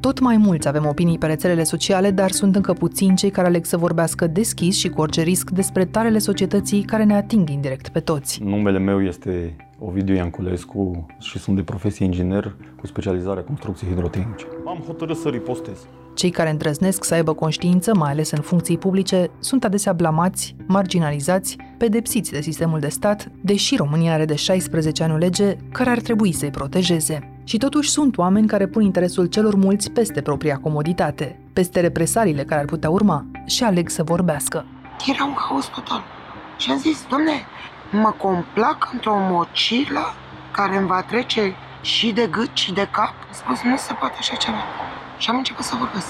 Tot mai mulți avem opinii pe rețelele sociale, dar sunt încă puțini cei care aleg să vorbească deschis și cu orice risc despre tarele societății care ne ating indirect pe toți. Numele meu este Ovidiu Ianculescu și sunt de profesie inginer cu specializare în construcții hidrotehnice. Am hotărât să ripostez. Cei care îndrăznesc să aibă conștiință, mai ales în funcții publice, sunt adesea blamați, marginalizați, pedepsiți de sistemul de stat, deși România are de 16 ani o lege care ar trebui să-i protejeze. Și totuși sunt oameni care pun interesul celor mulți peste propria comoditate, peste represaliile care ar putea urma și aleg să vorbească. Era un haos total. Și am zis, domne, mă complac într-o mocilă care îmi va trece și de gât și de cap. Am spus, nu se poate așa ceva. Și am început să vorbesc.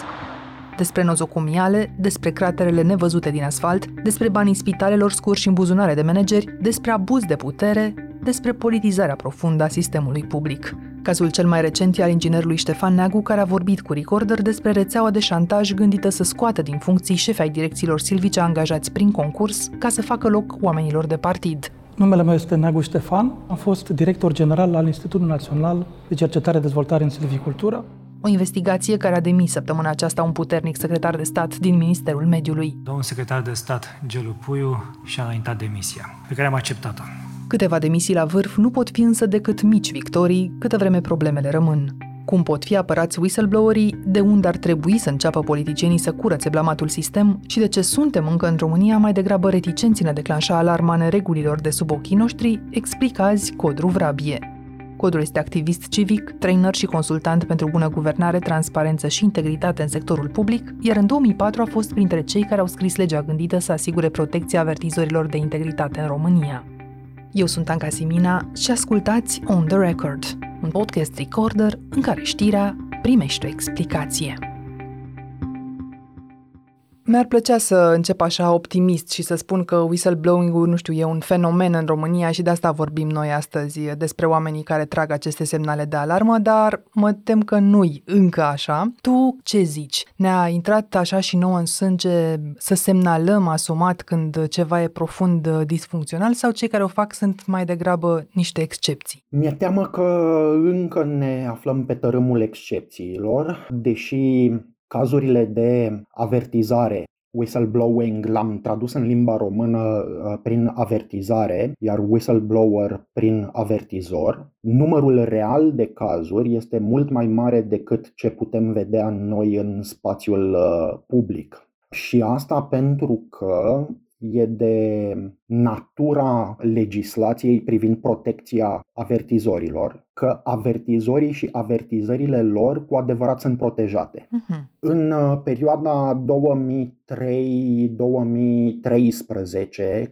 Despre nozocomiale, despre craterele nevăzute din asfalt, despre banii spitalelor scurși în buzunare de manageri, despre abuz de putere, despre politizarea profundă a sistemului public. Cazul cel mai recent e al inginerului Ștefan Neagu, care a vorbit cu Recorder despre rețeaua de șantaj gândită să scoată din funcții șefi ai direcțiilor silvice angajați prin concurs ca să facă loc oamenilor de partid. Numele meu este Neagu Ștefan, am fost director general al Institutului Național de Cercetare și Dezvoltare în Silvicultură. O investigație care a demis săptămâna aceasta un puternic secretar de stat din Ministerul Mediului. Domnul secretar de stat Gelu Puiu și-a înaintat demisia, pe care am acceptat-o. Câteva demisii la vârf nu pot fi însă decât mici victorii, câtă vreme problemele rămân. Cum pot fi apărați whistleblowerii, de unde ar trebui să înceapă politicienii să curățe blamatul sistem și de ce suntem încă în România mai degrabă reticenți în a declanșa alarma neregulilor de sub ochii noștri, explică azi Codru Vrabie. Codru este activist civic, trainer și consultant pentru bună guvernare, transparență și integritate în sectorul public, iar în 2004 a fost printre cei care au scris legea gândită să asigure protecția avertizorilor de integritate în România. Eu sunt Anca Simina și ascultați On The Record, un podcast recorder în care știrea primește o explicație. Mi-ar plăcea să încep așa optimist și să spun că whistleblowing-ul, nu știu, e un fenomen în România și de asta vorbim noi astăzi despre oamenii care trag aceste semnale de alarmă, dar mă tem că nu-i încă așa. Tu ce zici? Ne-a intrat așa și nouă în sânge să semnalăm asumat când ceva e profund disfuncțional sau cei care o fac sunt mai degrabă niște excepții? Mi-e teamă că încă ne aflăm pe tărâmul excepțiilor, deși cazurile de avertizare whistleblowing l-am tradus în limba română uh, prin avertizare, iar whistleblower prin avertizor. Numărul real de cazuri este mult mai mare decât ce putem vedea noi în spațiul uh, public. Și asta pentru că e de natura legislației privind protecția avertizorilor, că avertizorii și avertizările lor cu adevărat sunt protejate. Uh-huh. În uh, perioada 2003-2013,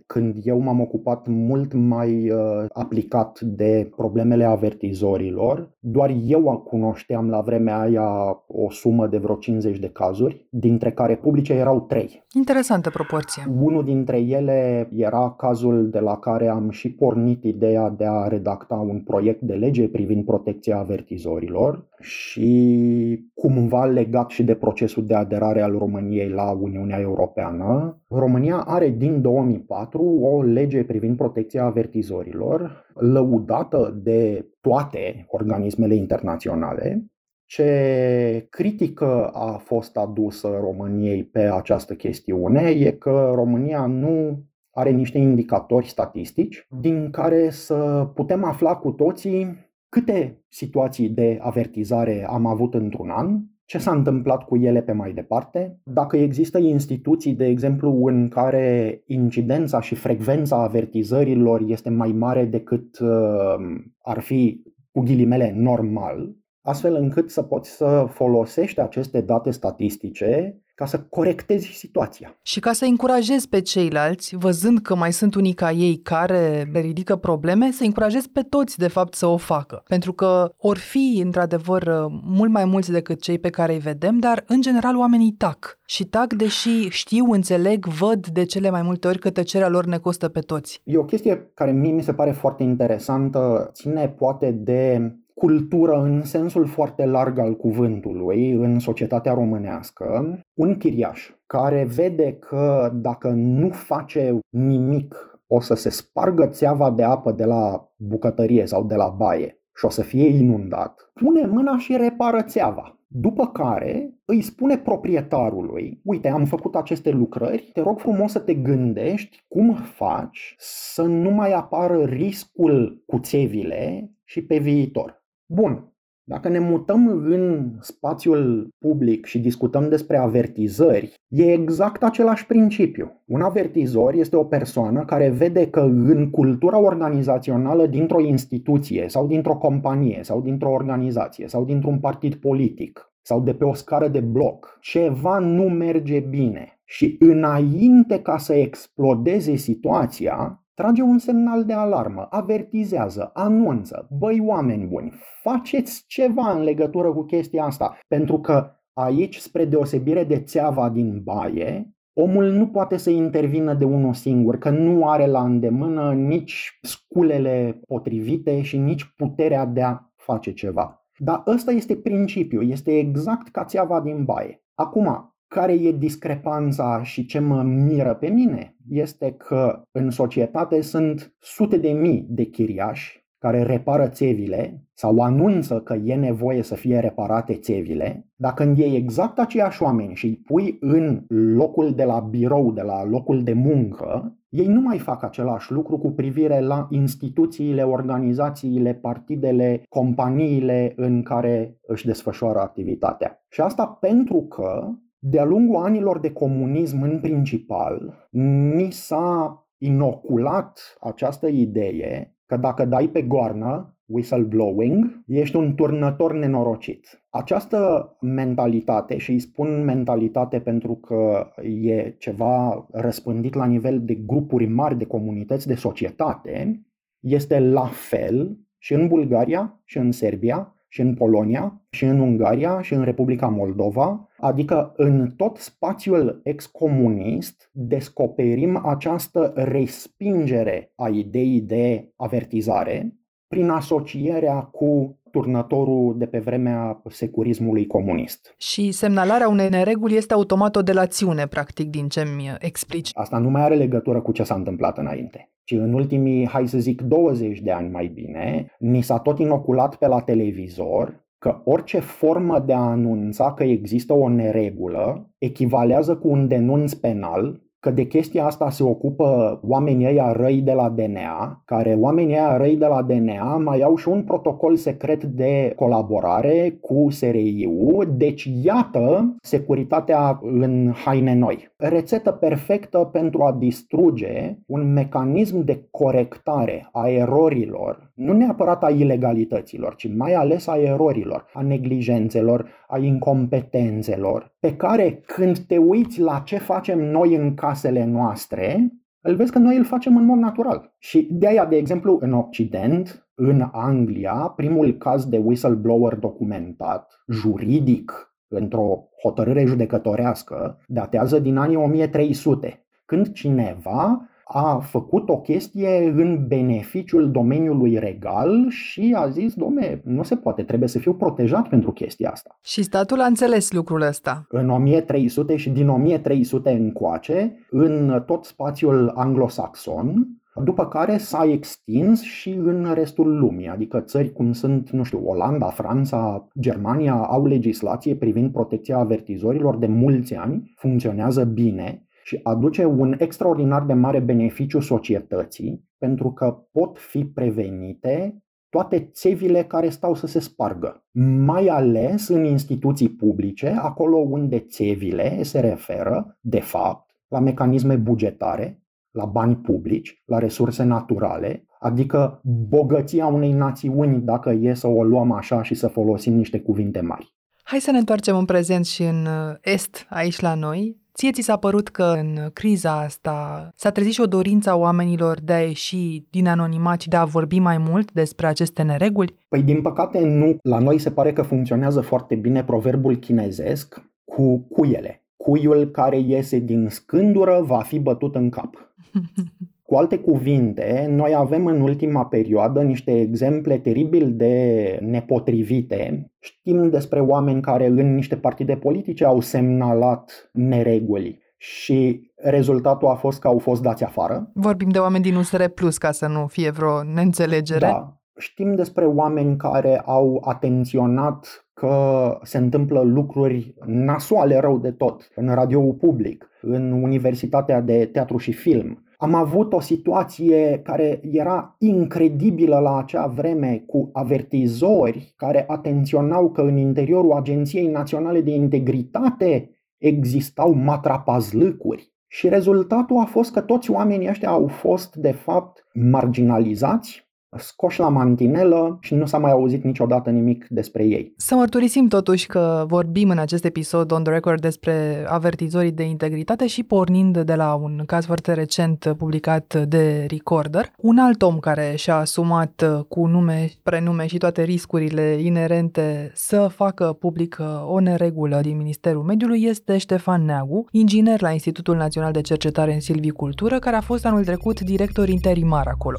când eu m-am ocupat mult mai uh, aplicat de problemele avertizorilor, doar eu cunoșteam la vremea aia o sumă de vreo 50 de cazuri, dintre care publice erau 3. Interesantă proporție. Unul dintre ele era cazul de la care am și pornit ideea de a redacta un proiect de lege privind protecția avertizorilor și cumva legat și de procesul de aderare al României la Uniunea Europeană. România are din 2004 o lege privind protecția avertizorilor, lăudată de toate organismele internaționale, ce critică a fost adusă României pe această chestiune e că România nu are niște indicatori statistici din care să putem afla cu toții câte situații de avertizare am avut într-un an, ce s-a întâmplat cu ele pe mai departe, dacă există instituții, de exemplu, în care incidența și frecvența avertizărilor este mai mare decât uh, ar fi cu ghilimele normal, astfel încât să poți să folosești aceste date statistice ca să corectezi situația. Și ca să încurajezi pe ceilalți, văzând că mai sunt unii ca ei care le ridică probleme, să încurajezi pe toți, de fapt, să o facă. Pentru că or fi, într-adevăr, mult mai mulți decât cei pe care îi vedem, dar, în general, oamenii tac. Și tac, deși știu, înțeleg, văd de cele mai multe ori că tăcerea lor ne costă pe toți. E o chestie care mie mi se pare foarte interesantă, ține poate de cultură în sensul foarte larg al cuvântului în societatea românească, un chiriaș care vede că dacă nu face nimic o să se spargă țeava de apă de la bucătărie sau de la baie și o să fie inundat, pune mâna și repară țeava. După care îi spune proprietarului, uite, am făcut aceste lucrări, te rog frumos să te gândești cum faci să nu mai apară riscul cu țevile și pe viitor. Bun, dacă ne mutăm în spațiul public și discutăm despre avertizări, e exact același principiu. Un avertizor este o persoană care vede că în cultura organizațională dintr-o instituție sau dintr-o companie sau dintr-o organizație sau dintr-un partid politic sau de pe o scară de bloc, ceva nu merge bine. Și înainte ca să explodeze situația, trage un semnal de alarmă, avertizează, anunță, băi oameni buni, faceți ceva în legătură cu chestia asta, pentru că aici, spre deosebire de țeava din baie, omul nu poate să intervină de unul singur, că nu are la îndemână nici sculele potrivite și nici puterea de a face ceva. Dar ăsta este principiul, este exact ca țeava din baie. Acum, care e discrepanța și ce mă miră pe mine este că în societate sunt sute de mii de chiriași care repară țevile sau anunță că e nevoie să fie reparate țevile, dacă când iei exact aceiași oameni și îi pui în locul de la birou, de la locul de muncă, ei nu mai fac același lucru cu privire la instituțiile, organizațiile, partidele, companiile în care își desfășoară activitatea. Și asta pentru că de-a lungul anilor de comunism în principal, ni s-a inoculat această idee că dacă dai pe goarnă, whistleblowing, ești un turnător nenorocit. Această mentalitate, și îi spun mentalitate pentru că e ceva răspândit la nivel de grupuri mari de comunități de societate, este la fel și în Bulgaria și în Serbia și în Polonia, și în Ungaria, și în Republica Moldova, adică în tot spațiul excomunist descoperim această respingere a ideii de avertizare prin asocierea cu turnătorul de pe vremea securismului comunist. Și semnalarea unei nereguli este automat o delațiune, practic, din ce mi explici. Asta nu mai are legătură cu ce s-a întâmplat înainte ci în ultimii, hai să zic, 20 de ani mai bine, ni s-a tot inoculat pe la televizor că orice formă de a anunța că există o neregulă echivalează cu un denunț penal că de chestia asta se ocupă oamenii ăia răi de la DNA, care oamenii ăia răi de la DNA mai au și un protocol secret de colaborare cu SRI-ul, deci iată securitatea în haine noi. Rețetă perfectă pentru a distruge un mecanism de corectare a erorilor, nu neapărat a ilegalităților, ci mai ales a erorilor, a neglijențelor, a incompetențelor, pe care când te uiți la ce facem noi în casele noastre, îl vezi că noi îl facem în mod natural. Și de aia, de exemplu, în Occident, în Anglia, primul caz de whistleblower documentat, juridic, într-o hotărâre judecătorească, datează din anii 1300, când cineva a făcut o chestie în beneficiul domeniului regal și a zis, domne, nu se poate, trebuie să fiu protejat pentru chestia asta. Și statul a înțeles lucrul ăsta. În 1300 și din 1300 încoace, în tot spațiul anglosaxon, după care s-a extins și în restul lumii, adică țări cum sunt, nu știu, Olanda, Franța, Germania au legislație privind protecția avertizorilor de mulți ani, funcționează bine și aduce un extraordinar de mare beneficiu societății pentru că pot fi prevenite toate țevile care stau să se spargă. Mai ales în instituții publice, acolo unde țevile se referă, de fapt, la mecanisme bugetare, la bani publici, la resurse naturale, adică bogăția unei națiuni, dacă e să o luăm așa și să folosim niște cuvinte mari. Hai să ne întoarcem în prezent și în uh, Est, aici la noi. Ție ți s-a părut că în criza asta s-a trezit și o dorință a oamenilor de a ieși din anonimat și de a vorbi mai mult despre aceste nereguli? Păi din păcate nu. La noi se pare că funcționează foarte bine proverbul chinezesc cu cuiele. Cuiul care iese din scândură va fi bătut în cap. Cu alte cuvinte, noi avem în ultima perioadă niște exemple teribil de nepotrivite. Știm despre oameni care în niște partide politice au semnalat nereguli și rezultatul a fost că au fost dați afară. Vorbim de oameni din USR Plus ca să nu fie vreo neînțelegere. Da. știm despre oameni care au atenționat că se întâmplă lucruri nasoale rău de tot în radioul public, în Universitatea de Teatru și Film. Am avut o situație care era incredibilă la acea vreme cu avertizori care atenționau că în interiorul Agenției Naționale de Integritate existau matrapazlâcuri. Și rezultatul a fost că toți oamenii ăștia au fost, de fapt, marginalizați, scoși la mantinelă și nu s-a mai auzit niciodată nimic despre ei. Să mărturisim totuși că vorbim în acest episod on the record despre avertizorii de integritate și pornind de la un caz foarte recent publicat de Recorder, un alt om care și-a asumat cu nume, prenume și toate riscurile inerente să facă public o neregulă din Ministerul Mediului este Ștefan Neagu, inginer la Institutul Național de Cercetare în Silvicultură, care a fost anul trecut director interimar acolo.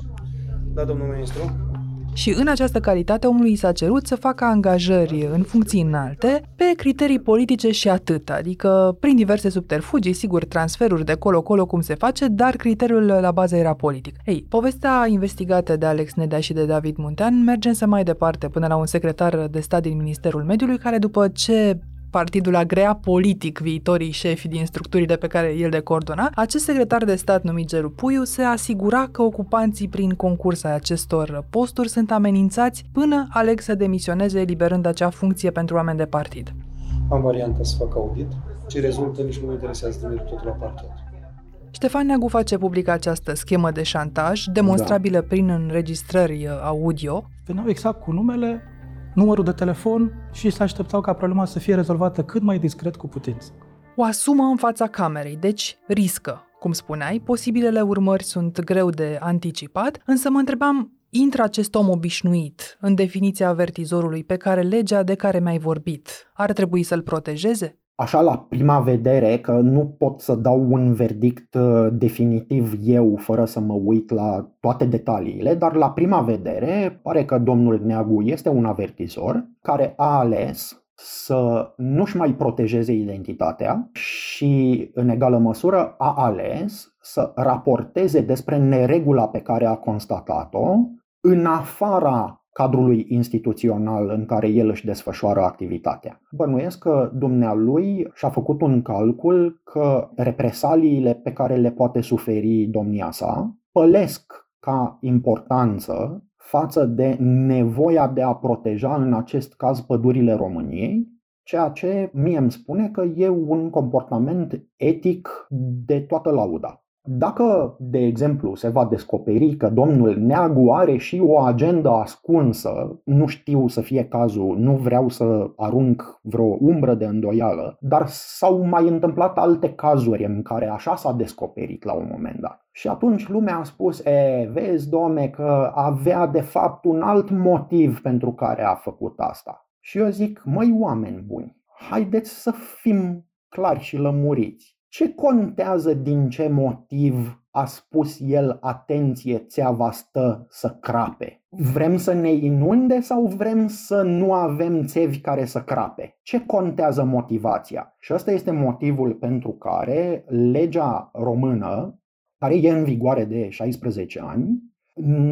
Da, domnul ministru. Și în această calitate omului s-a cerut să facă angajări în funcții înalte pe criterii politice și atât, adică prin diverse subterfugii, sigur, transferuri de colo-colo cum se face, dar criteriul la bază era politic. Ei, povestea investigată de Alex Nedea și de David Muntean merge însă mai departe până la un secretar de stat din Ministerul Mediului care după ce partidul agrea politic viitorii șefi din structurile pe care el le coordona, acest secretar de stat numit Geru Puiu se asigura că ocupanții prin concurs ai acestor posturi sunt amenințați până aleg să demisioneze eliberând acea funcție pentru oameni de partid. Am varianta să fac audit. Ce rezultă nici nu mă interesează de merg totul la parchet. Ștefan Neagu face publică această schemă de șantaj, demonstrabilă da. prin înregistrări audio. Veneau exact cu numele, numărul de telefon și se așteptau ca problema să fie rezolvată cât mai discret cu putință. O asumă în fața camerei, deci riscă. Cum spuneai, posibilele urmări sunt greu de anticipat, însă mă întrebam, intră acest om obișnuit în definiția avertizorului pe care legea de care mi-ai vorbit ar trebui să-l protejeze? Așa la prima vedere că nu pot să dau un verdict uh, definitiv eu fără să mă uit la toate detaliile, dar la prima vedere pare că domnul Neagu este un avertizor care a ales să nu-și mai protejeze identitatea și, în egală măsură, a ales să raporteze despre neregula pe care a constatat-o în afara cadrului instituțional în care el își desfășoară activitatea. Bănuiesc că dumnealui și-a făcut un calcul că represaliile pe care le poate suferi domnia sa pălesc ca importanță față de nevoia de a proteja, în acest caz, pădurile României, ceea ce mie îmi spune că e un comportament etic de toată lauda. Dacă, de exemplu, se va descoperi că domnul Neagu are și o agendă ascunsă, nu știu să fie cazul, nu vreau să arunc vreo umbră de îndoială, dar s-au mai întâmplat alte cazuri în care așa s-a descoperit la un moment dat. Și atunci lumea a spus, e, vezi, domne, că avea de fapt un alt motiv pentru care a făcut asta. Și eu zic, măi, oameni buni, haideți să fim clari și lămuriți. Ce contează din ce motiv a spus el, atenție, țeava stă să crape? Vrem să ne inunde sau vrem să nu avem țevi care să crape? Ce contează motivația? Și ăsta este motivul pentru care legea română, care e în vigoare de 16 ani,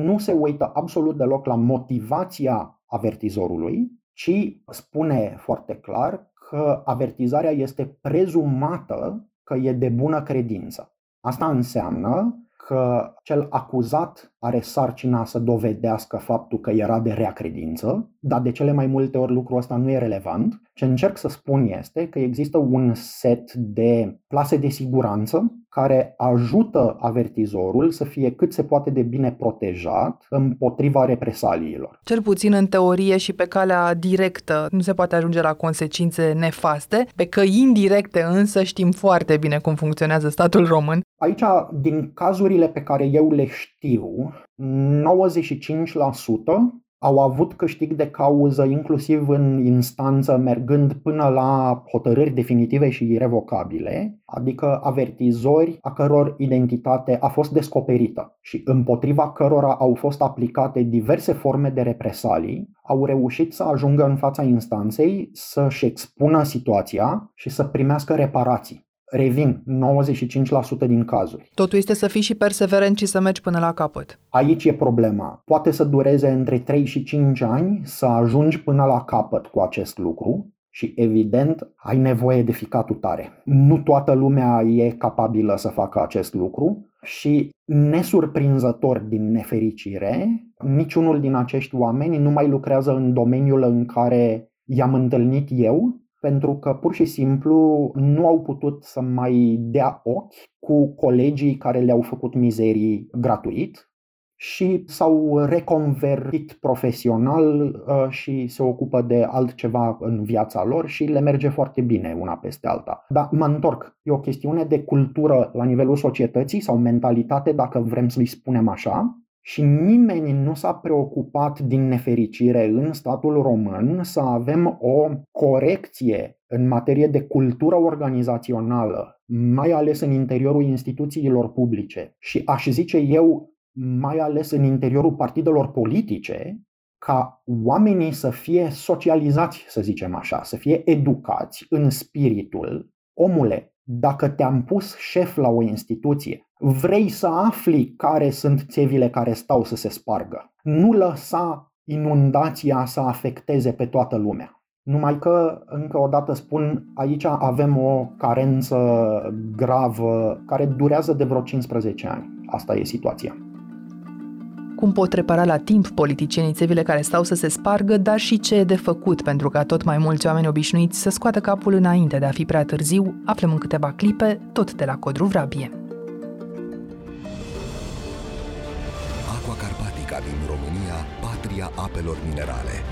nu se uită absolut deloc la motivația avertizorului, ci spune foarte clar că avertizarea este prezumată că e de bună credință. Asta înseamnă că cel acuzat are sarcina să dovedească faptul că era de rea credință, dar de cele mai multe ori lucrul ăsta nu e relevant. Ce încerc să spun este că există un set de plase de siguranță care ajută avertizorul să fie cât se poate de bine protejat împotriva represaliilor. Cel puțin în teorie și pe calea directă nu se poate ajunge la consecințe nefaste, pe căi indirecte însă știm foarte bine cum funcționează statul român. Aici, din cazurile pe care eu le știu, 95% au avut câștig de cauză inclusiv în instanță mergând până la hotărâri definitive și irrevocabile, adică avertizori a căror identitate a fost descoperită și împotriva cărora au fost aplicate diverse forme de represalii, au reușit să ajungă în fața instanței să-și expună situația și să primească reparații. Revin, 95% din cazuri. Totul este să fii și perseverent și să mergi până la capăt. Aici e problema. Poate să dureze între 3 și 5 ani să ajungi până la capăt cu acest lucru și evident ai nevoie de ficatul tare. Nu toată lumea e capabilă să facă acest lucru și nesurprinzător din nefericire, niciunul din acești oameni nu mai lucrează în domeniul în care i-am întâlnit eu, pentru că pur și simplu nu au putut să mai dea ochi cu colegii care le-au făcut mizerii gratuit și s-au reconvertit profesional uh, și se ocupă de altceva în viața lor și le merge foarte bine una peste alta. Dar mă întorc, e o chestiune de cultură la nivelul societății sau mentalitate, dacă vrem să-i spunem așa, și nimeni nu s-a preocupat din nefericire în statul român să avem o corecție în materie de cultură organizațională, mai ales în interiorul instituțiilor publice. Și aș zice eu, mai ales în interiorul partidelor politice, ca oamenii să fie socializați, să zicem așa, să fie educați în spiritul, omule, dacă te-am pus șef la o instituție, vrei să afli care sunt țevile care stau să se spargă. Nu lăsa inundația să afecteze pe toată lumea. Numai că, încă o dată spun, aici avem o carență gravă care durează de vreo 15 ani. Asta e situația cum pot repara la timp politicienii țevile care stau să se spargă, dar și ce e de făcut pentru ca tot mai mulți oameni obișnuiți să scoată capul înainte de a fi prea târziu, aflăm în câteva clipe, tot de la Codru Vrabie. Apelor minerale.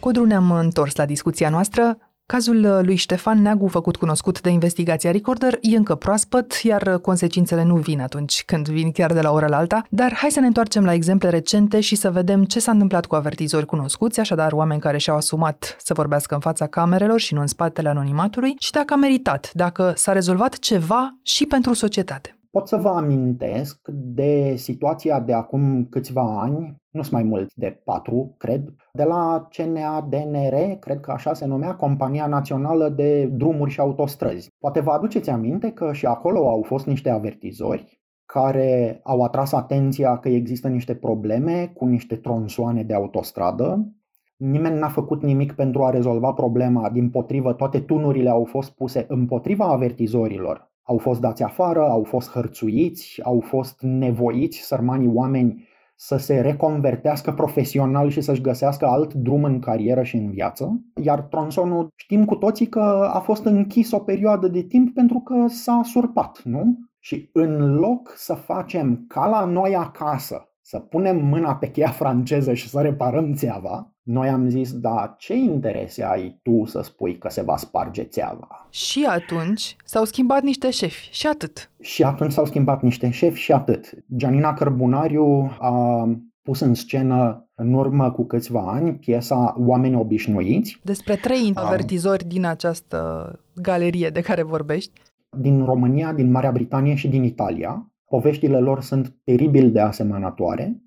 Codru ne-am întors la discuția noastră. Cazul uh, lui Ștefan Neagu, făcut cunoscut de investigația Recorder, e încă proaspăt, iar uh, consecințele nu vin atunci când vin chiar de la ora la alta, dar hai să ne întoarcem la exemple recente și să vedem ce s-a întâmplat cu avertizori cunoscuți, așadar oameni care și-au asumat să vorbească în fața camerelor și nu în spatele anonimatului, și dacă a meritat, dacă s-a rezolvat ceva și pentru societate. Pot să vă amintesc de situația de acum câțiva ani, nu sunt mai mult de patru, cred, de la CNADNR, cred că așa se numea, Compania Națională de Drumuri și Autostrăzi. Poate vă aduceți aminte că și acolo au fost niște avertizori care au atras atenția că există niște probleme cu niște tronsoane de autostradă. Nimeni n-a făcut nimic pentru a rezolva problema, din potrivă toate tunurile au fost puse împotriva avertizorilor au fost dați afară, au fost hărțuiți, au fost nevoiți sărmanii oameni să se reconvertească profesional și să-și găsească alt drum în carieră și în viață. Iar tronsonul știm cu toții că a fost închis o perioadă de timp pentru că s-a surpat, nu? Și în loc să facem ca la noi acasă, să punem mâna pe cheia franceză și să reparăm țeava, noi am zis, da, ce interese ai tu să spui că se va sparge țeava? Și atunci s-au schimbat niște șefi și atât. Și atunci s-au schimbat niște șefi și atât. Gianina Cărbunariu a pus în scenă în urmă cu câțiva ani piesa Oameni obișnuiți. Despre trei avertizori din această galerie de care vorbești. Din România, din Marea Britanie și din Italia. Poveștile lor sunt teribil de asemănătoare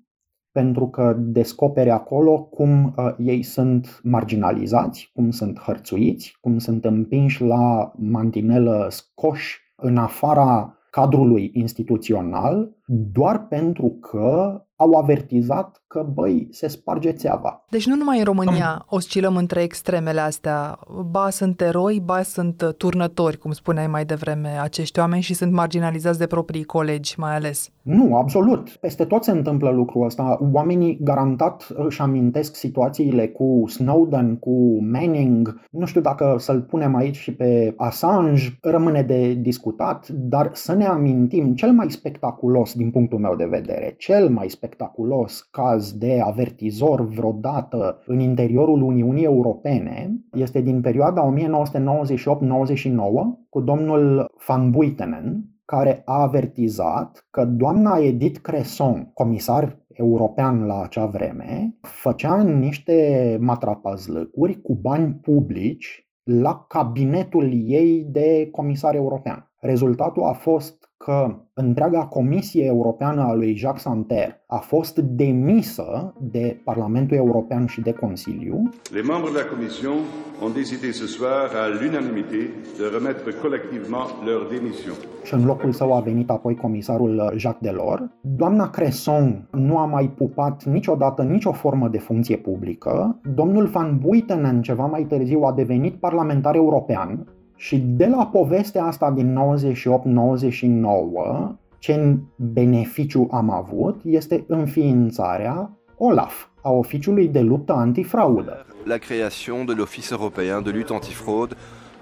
pentru că descopere acolo cum uh, ei sunt marginalizați, cum sunt hărțuiți, cum sunt împinși la mantinelă scoși în afara cadrului instituțional doar pentru că au avertizat că, băi, se sparge țeava. Deci nu numai în România oscilăm între extremele astea. Ba sunt eroi, ba sunt turnători, cum spuneai mai devreme, acești oameni și sunt marginalizați de proprii colegi, mai ales. Nu, absolut. Peste tot se întâmplă lucrul ăsta. Oamenii garantat își amintesc situațiile cu Snowden, cu Manning. Nu știu dacă să-l punem aici și pe Assange, rămâne de discutat, dar să ne amintim cel mai spectaculos din punctul meu de vedere, cel mai spectaculos caz de avertizor vreodată în interiorul Uniunii Europene este din perioada 1998-99 cu domnul Van Buitenen, care a avertizat că doamna Edith Cresson, comisar european la acea vreme, făcea niște matrapazlăcuri cu bani publici la cabinetul ei de comisar european. Rezultatul a fost că întreaga Comisie Europeană a lui Jacques Santer a fost demisă de Parlamentul European și de Consiliu. Les membres de la Commission ont décidé ce soir à l'unanimité de remettre collectivement leur démission. Și în locul său a venit apoi comisarul Jacques Delors. Doamna Cresson nu a mai pupat niciodată nicio formă de funcție publică. Domnul Van Buitenen, ceva mai târziu, a devenit parlamentar european și de la povestea asta din 98-99, ce beneficiu am avut este înființarea OLAF, a Oficiului de Luptă Antifraudă. La création de l'Office européen de lutte antifraude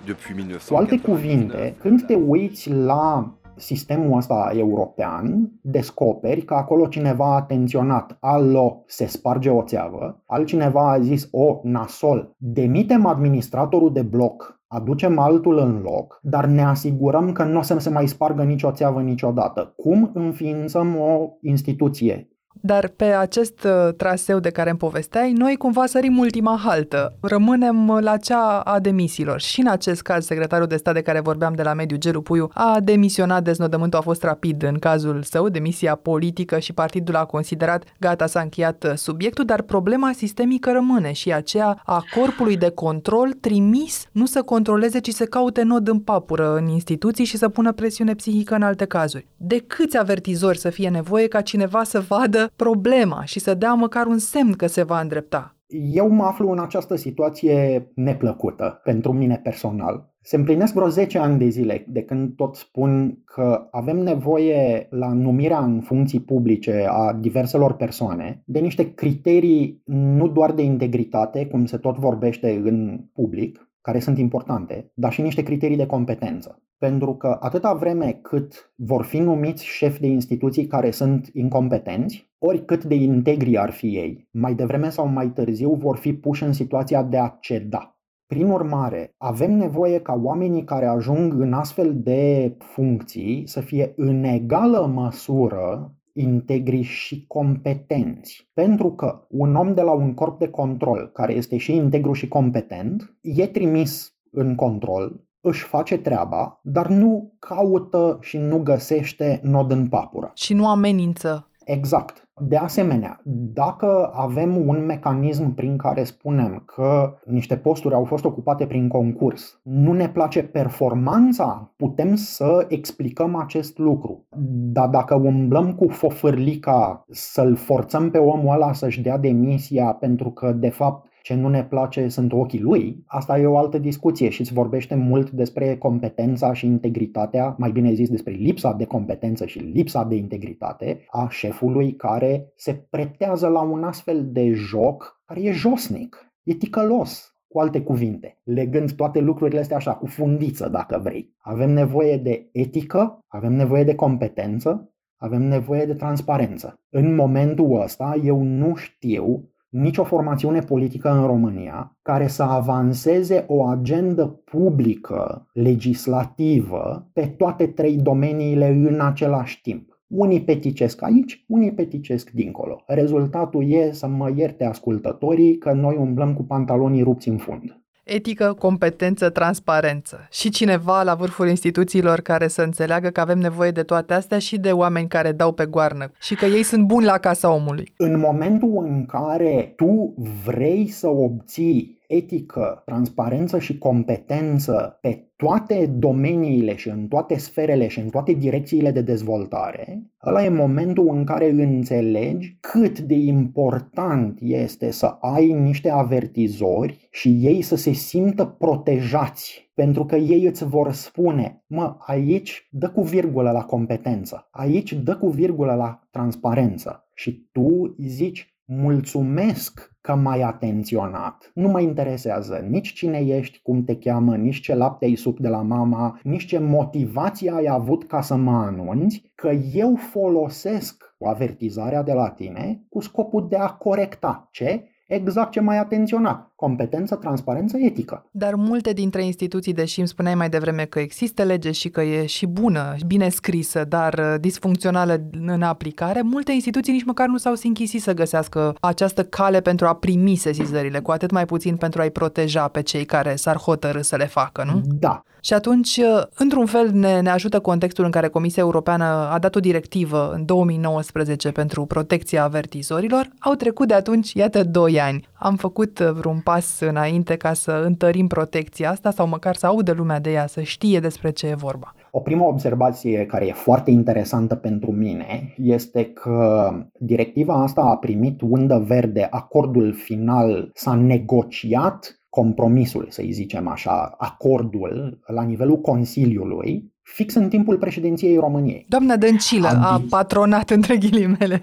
depuis 1999. Cu alte cuvinte, când te uiți la sistemul ăsta european, descoperi că acolo cineva a atenționat, alo, se sparge o țeavă, altcineva a zis, o, nasol, demitem administratorul de bloc aducem altul în loc, dar ne asigurăm că nu o să se mai spargă nicio țeavă niciodată. Cum înființăm o instituție dar pe acest uh, traseu de care îmi povesteai, noi cumva sărim ultima haltă. Rămânem uh, la cea a demisiilor. Și în acest caz, secretarul de stat de care vorbeam de la mediu, Gelu Puiu, a demisionat, deznodământul a fost rapid în cazul său, demisia politică și partidul a considerat gata, s-a încheiat uh, subiectul, dar problema sistemică rămâne și aceea a corpului de control trimis nu să controleze, ci să caute nod în papură în instituții și să pună presiune psihică în alte cazuri. De câți avertizori să fie nevoie ca cineva să vadă problema și să dea măcar un semn că se va îndrepta. Eu mă aflu în această situație neplăcută pentru mine personal. Se împlinesc vreo 10 ani de zile de când tot spun că avem nevoie la numirea în funcții publice a diverselor persoane de niște criterii nu doar de integritate, cum se tot vorbește în public, care sunt importante, dar și niște criterii de competență. Pentru că atâta vreme cât vor fi numiți șefi de instituții care sunt incompetenți, oricât de integri ar fi ei, mai devreme sau mai târziu vor fi puși în situația de a ceda. Prin urmare, avem nevoie ca oamenii care ajung în astfel de funcții să fie în egală măsură integri și competenți. Pentru că un om de la un corp de control, care este și integru și competent, e trimis în control, își face treaba, dar nu caută și nu găsește nod în papură. Și nu amenință. Exact. De asemenea, dacă avem un mecanism prin care spunem că niște posturi au fost ocupate prin concurs, nu ne place performanța, putem să explicăm acest lucru. Dar dacă umblăm cu fofârlica să-l forțăm pe omul ăla să-și dea demisia pentru că, de fapt, ce nu ne place sunt ochii lui, asta e o altă discuție și se vorbește mult despre competența și integritatea, mai bine zis despre lipsa de competență și lipsa de integritate a șefului care se pretează la un astfel de joc care e josnic, e ticălos, cu alte cuvinte, legând toate lucrurile astea așa, cu fundiță, dacă vrei. Avem nevoie de etică, avem nevoie de competență, avem nevoie de transparență. În momentul ăsta, eu nu știu nicio formațiune politică în România care să avanseze o agendă publică, legislativă, pe toate trei domeniile în același timp. Unii peticesc aici, unii peticesc dincolo. Rezultatul e să mă ierte ascultătorii că noi umblăm cu pantalonii rupți în fund etică, competență, transparență și cineva la vârful instituțiilor care să înțeleagă că avem nevoie de toate astea și de oameni care dau pe goarnă și că ei sunt buni la casa omului. În momentul în care tu vrei să obții etică, transparență și competență pe toate domeniile și în toate sferele și în toate direcțiile de dezvoltare, ăla e momentul în care înțelegi cât de important este să ai niște avertizori și ei să se simtă protejați pentru că ei îți vor spune, mă, aici dă cu virgulă la competență, aici dă cu virgulă la transparență. Și tu zici, mulțumesc că m-ai atenționat. Nu mă interesează nici cine ești, cum te cheamă, nici ce lapte ai sub de la mama, nici ce motivație ai avut ca să mă anunți, că eu folosesc avertizarea de la tine cu scopul de a corecta. Ce? Exact ce m-ai atenționat. Competență, transparență, etică. Dar multe dintre instituții, deși îmi spuneai mai devreme că există lege și că e și bună, bine scrisă, dar uh, disfuncțională în aplicare, multe instituții nici măcar nu s-au închisit să găsească această cale pentru a primi sesizările, cu atât mai puțin pentru a-i proteja pe cei care s-ar hotărâ să le facă, nu? Da. Și atunci, uh, într-un fel, ne, ne ajută contextul în care Comisia Europeană a dat o directivă în 2019 pentru protecția avertizorilor. Au trecut de atunci, iată, 2 ani. Am făcut uh, vreun pas înainte ca să întărim protecția asta sau măcar să audă lumea de ea, să știe despre ce e vorba. O primă observație care e foarte interesantă pentru mine este că directiva asta a primit undă verde, acordul final s-a negociat compromisul, să zicem așa, acordul la nivelul Consiliului, fix în timpul președinției României. Doamna Dăncilă adică, a patronat între ghilimele.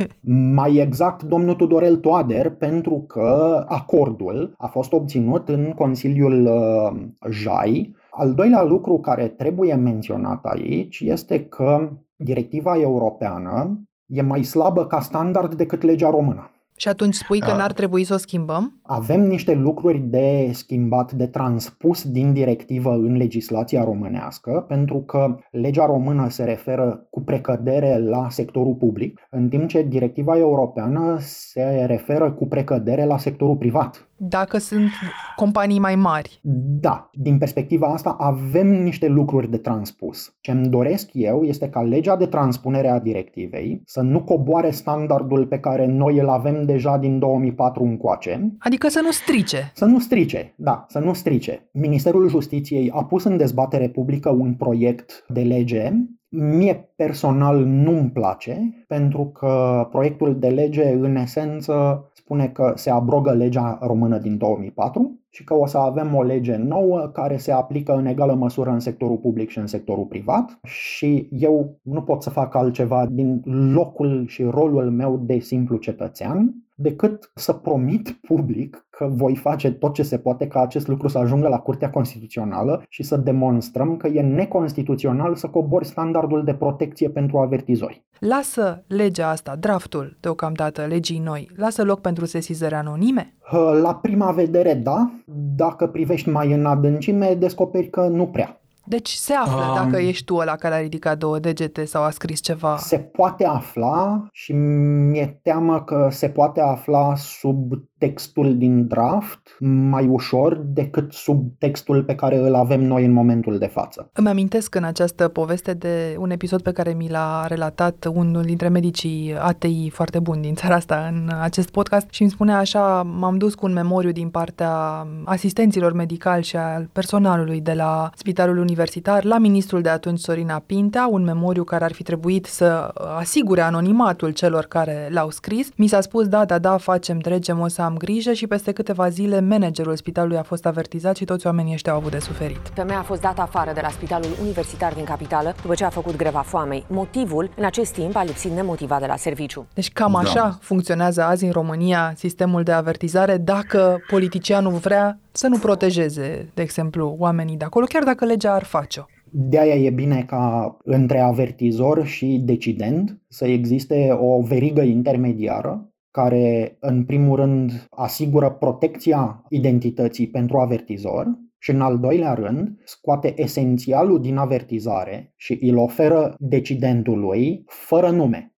Mai exact, domnul Tudorel Toader, pentru că acordul a fost obținut în Consiliul uh, JAI. Al doilea lucru care trebuie menționat aici este că directiva europeană e mai slabă ca standard decât legea română. Și atunci spui că n-ar trebui să o schimbăm? Avem niște lucruri de schimbat, de transpus din directivă în legislația românească, pentru că legea română se referă cu precădere la sectorul public, în timp ce directiva europeană se referă cu precădere la sectorul privat dacă sunt companii mai mari. Da, din perspectiva asta avem niște lucruri de transpus. Ce îmi doresc eu este ca legea de transpunere a directivei să nu coboare standardul pe care noi îl avem deja din 2004 încoace. Adică să nu strice. Să nu strice, da, să nu strice. Ministerul Justiției a pus în dezbatere publică un proiect de lege Mie personal nu-mi place, pentru că proiectul de lege, în esență, spune că se abrogă legea română din 2004 și că o să avem o lege nouă care se aplică în egală măsură în sectorul public și în sectorul privat. Și eu nu pot să fac altceva din locul și rolul meu de simplu cetățean decât să promit public că voi face tot ce se poate ca acest lucru să ajungă la Curtea Constituțională și să demonstrăm că e neconstituțional să cobori standardul de protecție pentru avertizori. Lasă legea asta, draftul deocamdată, legii noi, lasă loc pentru sesizări anonime? La prima vedere, da. Dacă privești mai în adâncime, descoperi că nu prea. Deci se află um, dacă ești tu ăla care a ridicat două degete sau a scris ceva. Se poate afla și mi-e teamă că se poate afla sub textul din draft mai ușor decât sub textul pe care îl avem noi în momentul de față. Îmi amintesc în această poveste de un episod pe care mi l-a relatat unul dintre medicii ATI foarte buni din țara asta în acest podcast și îmi spunea așa, m-am dus cu un memoriu din partea asistenților medicali și al personalului de la Spitalul Universitar la ministrul de atunci Sorina Pintea, un memoriu care ar fi trebuit să asigure anonimatul celor care l-au scris. Mi s-a spus, da, da, da, facem, trecem, o să am grijă și peste câteva zile managerul spitalului a fost avertizat și toți oamenii ăștia au avut de suferit. Femeia a fost dată afară de la spitalul universitar din capitală după ce a făcut greva foamei. Motivul, în acest timp, a lipsit nemotivat de la serviciu. Deci cam da. așa funcționează azi în România sistemul de avertizare dacă politicianul vrea să nu protejeze, de exemplu, oamenii de acolo, chiar dacă legea ar face-o. De aia e bine ca între avertizor și decident să existe o verigă intermediară care în primul rând asigură protecția identității pentru avertizor și în al doilea rând scoate esențialul din avertizare și îl oferă decidentului fără nume.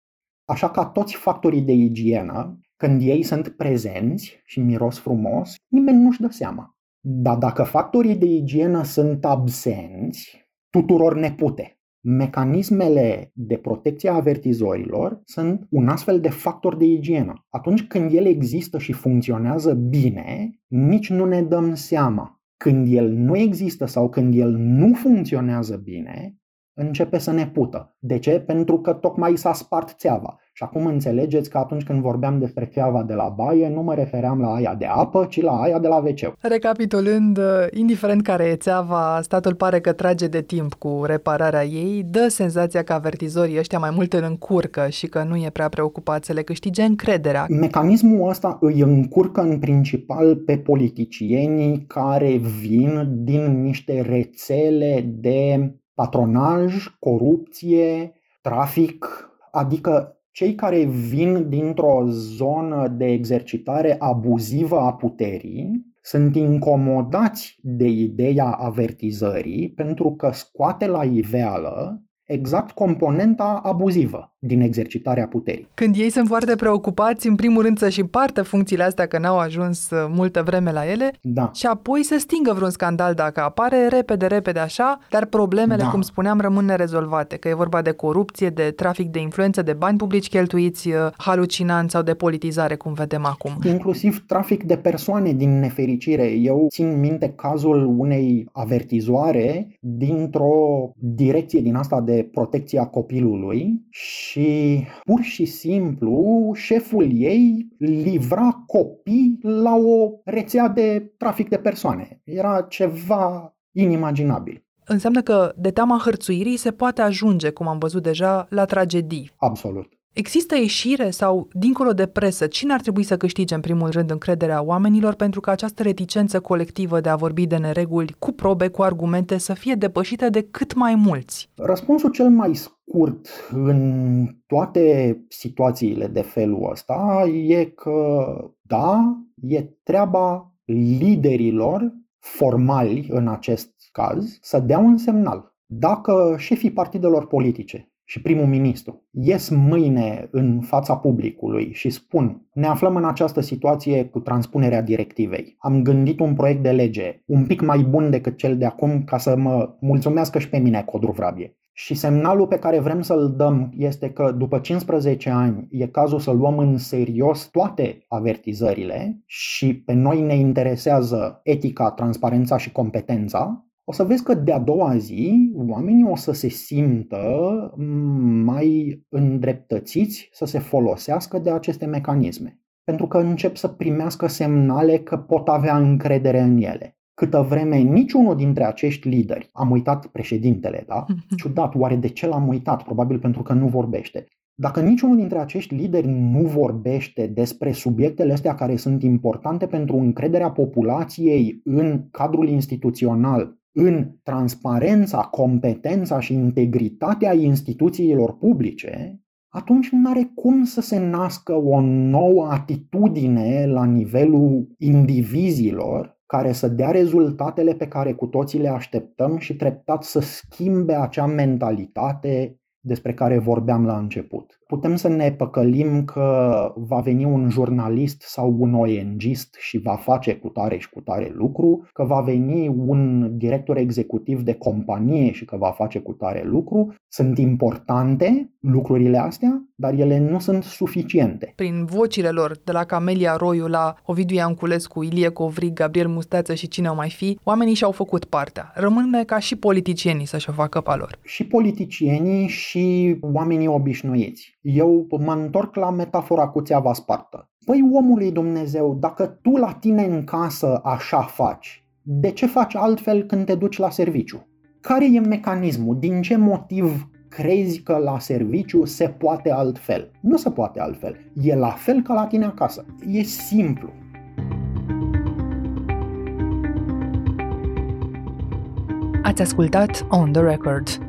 Așa ca toți factorii de igienă, când ei sunt prezenți și miros frumos, nimeni nu-și dă seama. Dar dacă factorii de igienă sunt absenți, tuturor ne pute. Mecanismele de protecție a avertizorilor sunt un astfel de factor de igienă. Atunci când ele există și funcționează bine, nici nu ne dăm seama. Când el nu există sau când el nu funcționează bine, începe să ne pută. De ce? Pentru că tocmai s-a spart țeava. Și acum înțelegeți că atunci când vorbeam despre țeava de la baie, nu mă refeream la aia de apă, ci la aia de la wc Recapitulând, indiferent care e țeava, statul pare că trage de timp cu repararea ei, dă senzația că avertizorii ăștia mai mult îl încurcă și că nu e prea preocupat să le câștige încrederea. Mecanismul ăsta îi încurcă în principal pe politicienii care vin din niște rețele de patronaj, corupție, trafic, adică cei care vin dintr-o zonă de exercitare abuzivă a puterii sunt incomodați de ideea avertizării pentru că scoate la iveală exact componenta abuzivă din exercitarea puterii. Când ei sunt foarte preocupați, în primul rând să-și împartă funcțiile astea că n-au ajuns uh, multă vreme la ele da. și apoi să stingă vreun scandal dacă apare, repede, repede așa, dar problemele, da. cum spuneam, rămân nerezolvate, că e vorba de corupție, de trafic de influență, de bani publici cheltuiți uh, halucinant sau de politizare, cum vedem acum. Inclusiv trafic de persoane din nefericire. Eu țin minte cazul unei avertizoare dintr-o direcție din asta de protecția copilului și pur și simplu șeful ei livra copii la o rețea de trafic de persoane. Era ceva inimaginabil. Înseamnă că de teama hărțuirii se poate ajunge, cum am văzut deja, la tragedii. Absolut. Există ieșire sau, dincolo de presă, cine ar trebui să câștige în primul rând încrederea oamenilor pentru că această reticență colectivă de a vorbi de nereguli cu probe, cu argumente, să fie depășită de cât mai mulți? Răspunsul cel mai scurt în toate situațiile de felul ăsta e că, da, e treaba liderilor formali în acest caz să dea un semnal. Dacă șefii partidelor politice și primul ministru ies mâine în fața publicului și spun ne aflăm în această situație cu transpunerea directivei. Am gândit un proiect de lege un pic mai bun decât cel de acum ca să mă mulțumească și pe mine Codru Vrabie. Și semnalul pe care vrem să-l dăm este că după 15 ani e cazul să luăm în serios toate avertizările și pe noi ne interesează etica, transparența și competența o să vezi că de-a doua zi oamenii o să se simtă mai îndreptățiți să se folosească de aceste mecanisme. Pentru că încep să primească semnale că pot avea încredere în ele. Câtă vreme niciunul dintre acești lideri, am uitat președintele, da? Ciudat, oare de ce l-am uitat? Probabil pentru că nu vorbește. Dacă niciunul dintre acești lideri nu vorbește despre subiectele astea care sunt importante pentru încrederea populației în cadrul instituțional în transparența, competența și integritatea instituțiilor publice, atunci nu are cum să se nască o nouă atitudine la nivelul indivizilor care să dea rezultatele pe care cu toții le așteptăm și treptat să schimbe acea mentalitate despre care vorbeam la început. Putem să ne păcălim că va veni un jurnalist sau un ONGist și va face cu tare și cu tare lucru, că va veni un director executiv de companie și că va face cu tare lucru. Sunt importante lucrurile astea, dar ele nu sunt suficiente. Prin vocile lor, de la Camelia Roiu la Ovidiu Ianculescu, Ilie Covrig, Gabriel Musteță și cine au mai fi, oamenii și-au făcut partea. Rămâne ca și politicienii să-și o facă pe lor. Și politicienii și oamenii obișnuiți. Eu mă întorc la metafora cu țeava spartă. Păi omului Dumnezeu, dacă tu la tine în casă așa faci, de ce faci altfel când te duci la serviciu? Care e mecanismul? Din ce motiv crezi că la serviciu se poate altfel? Nu se poate altfel. E la fel ca la tine acasă. E simplu. Ați ascultat On The Record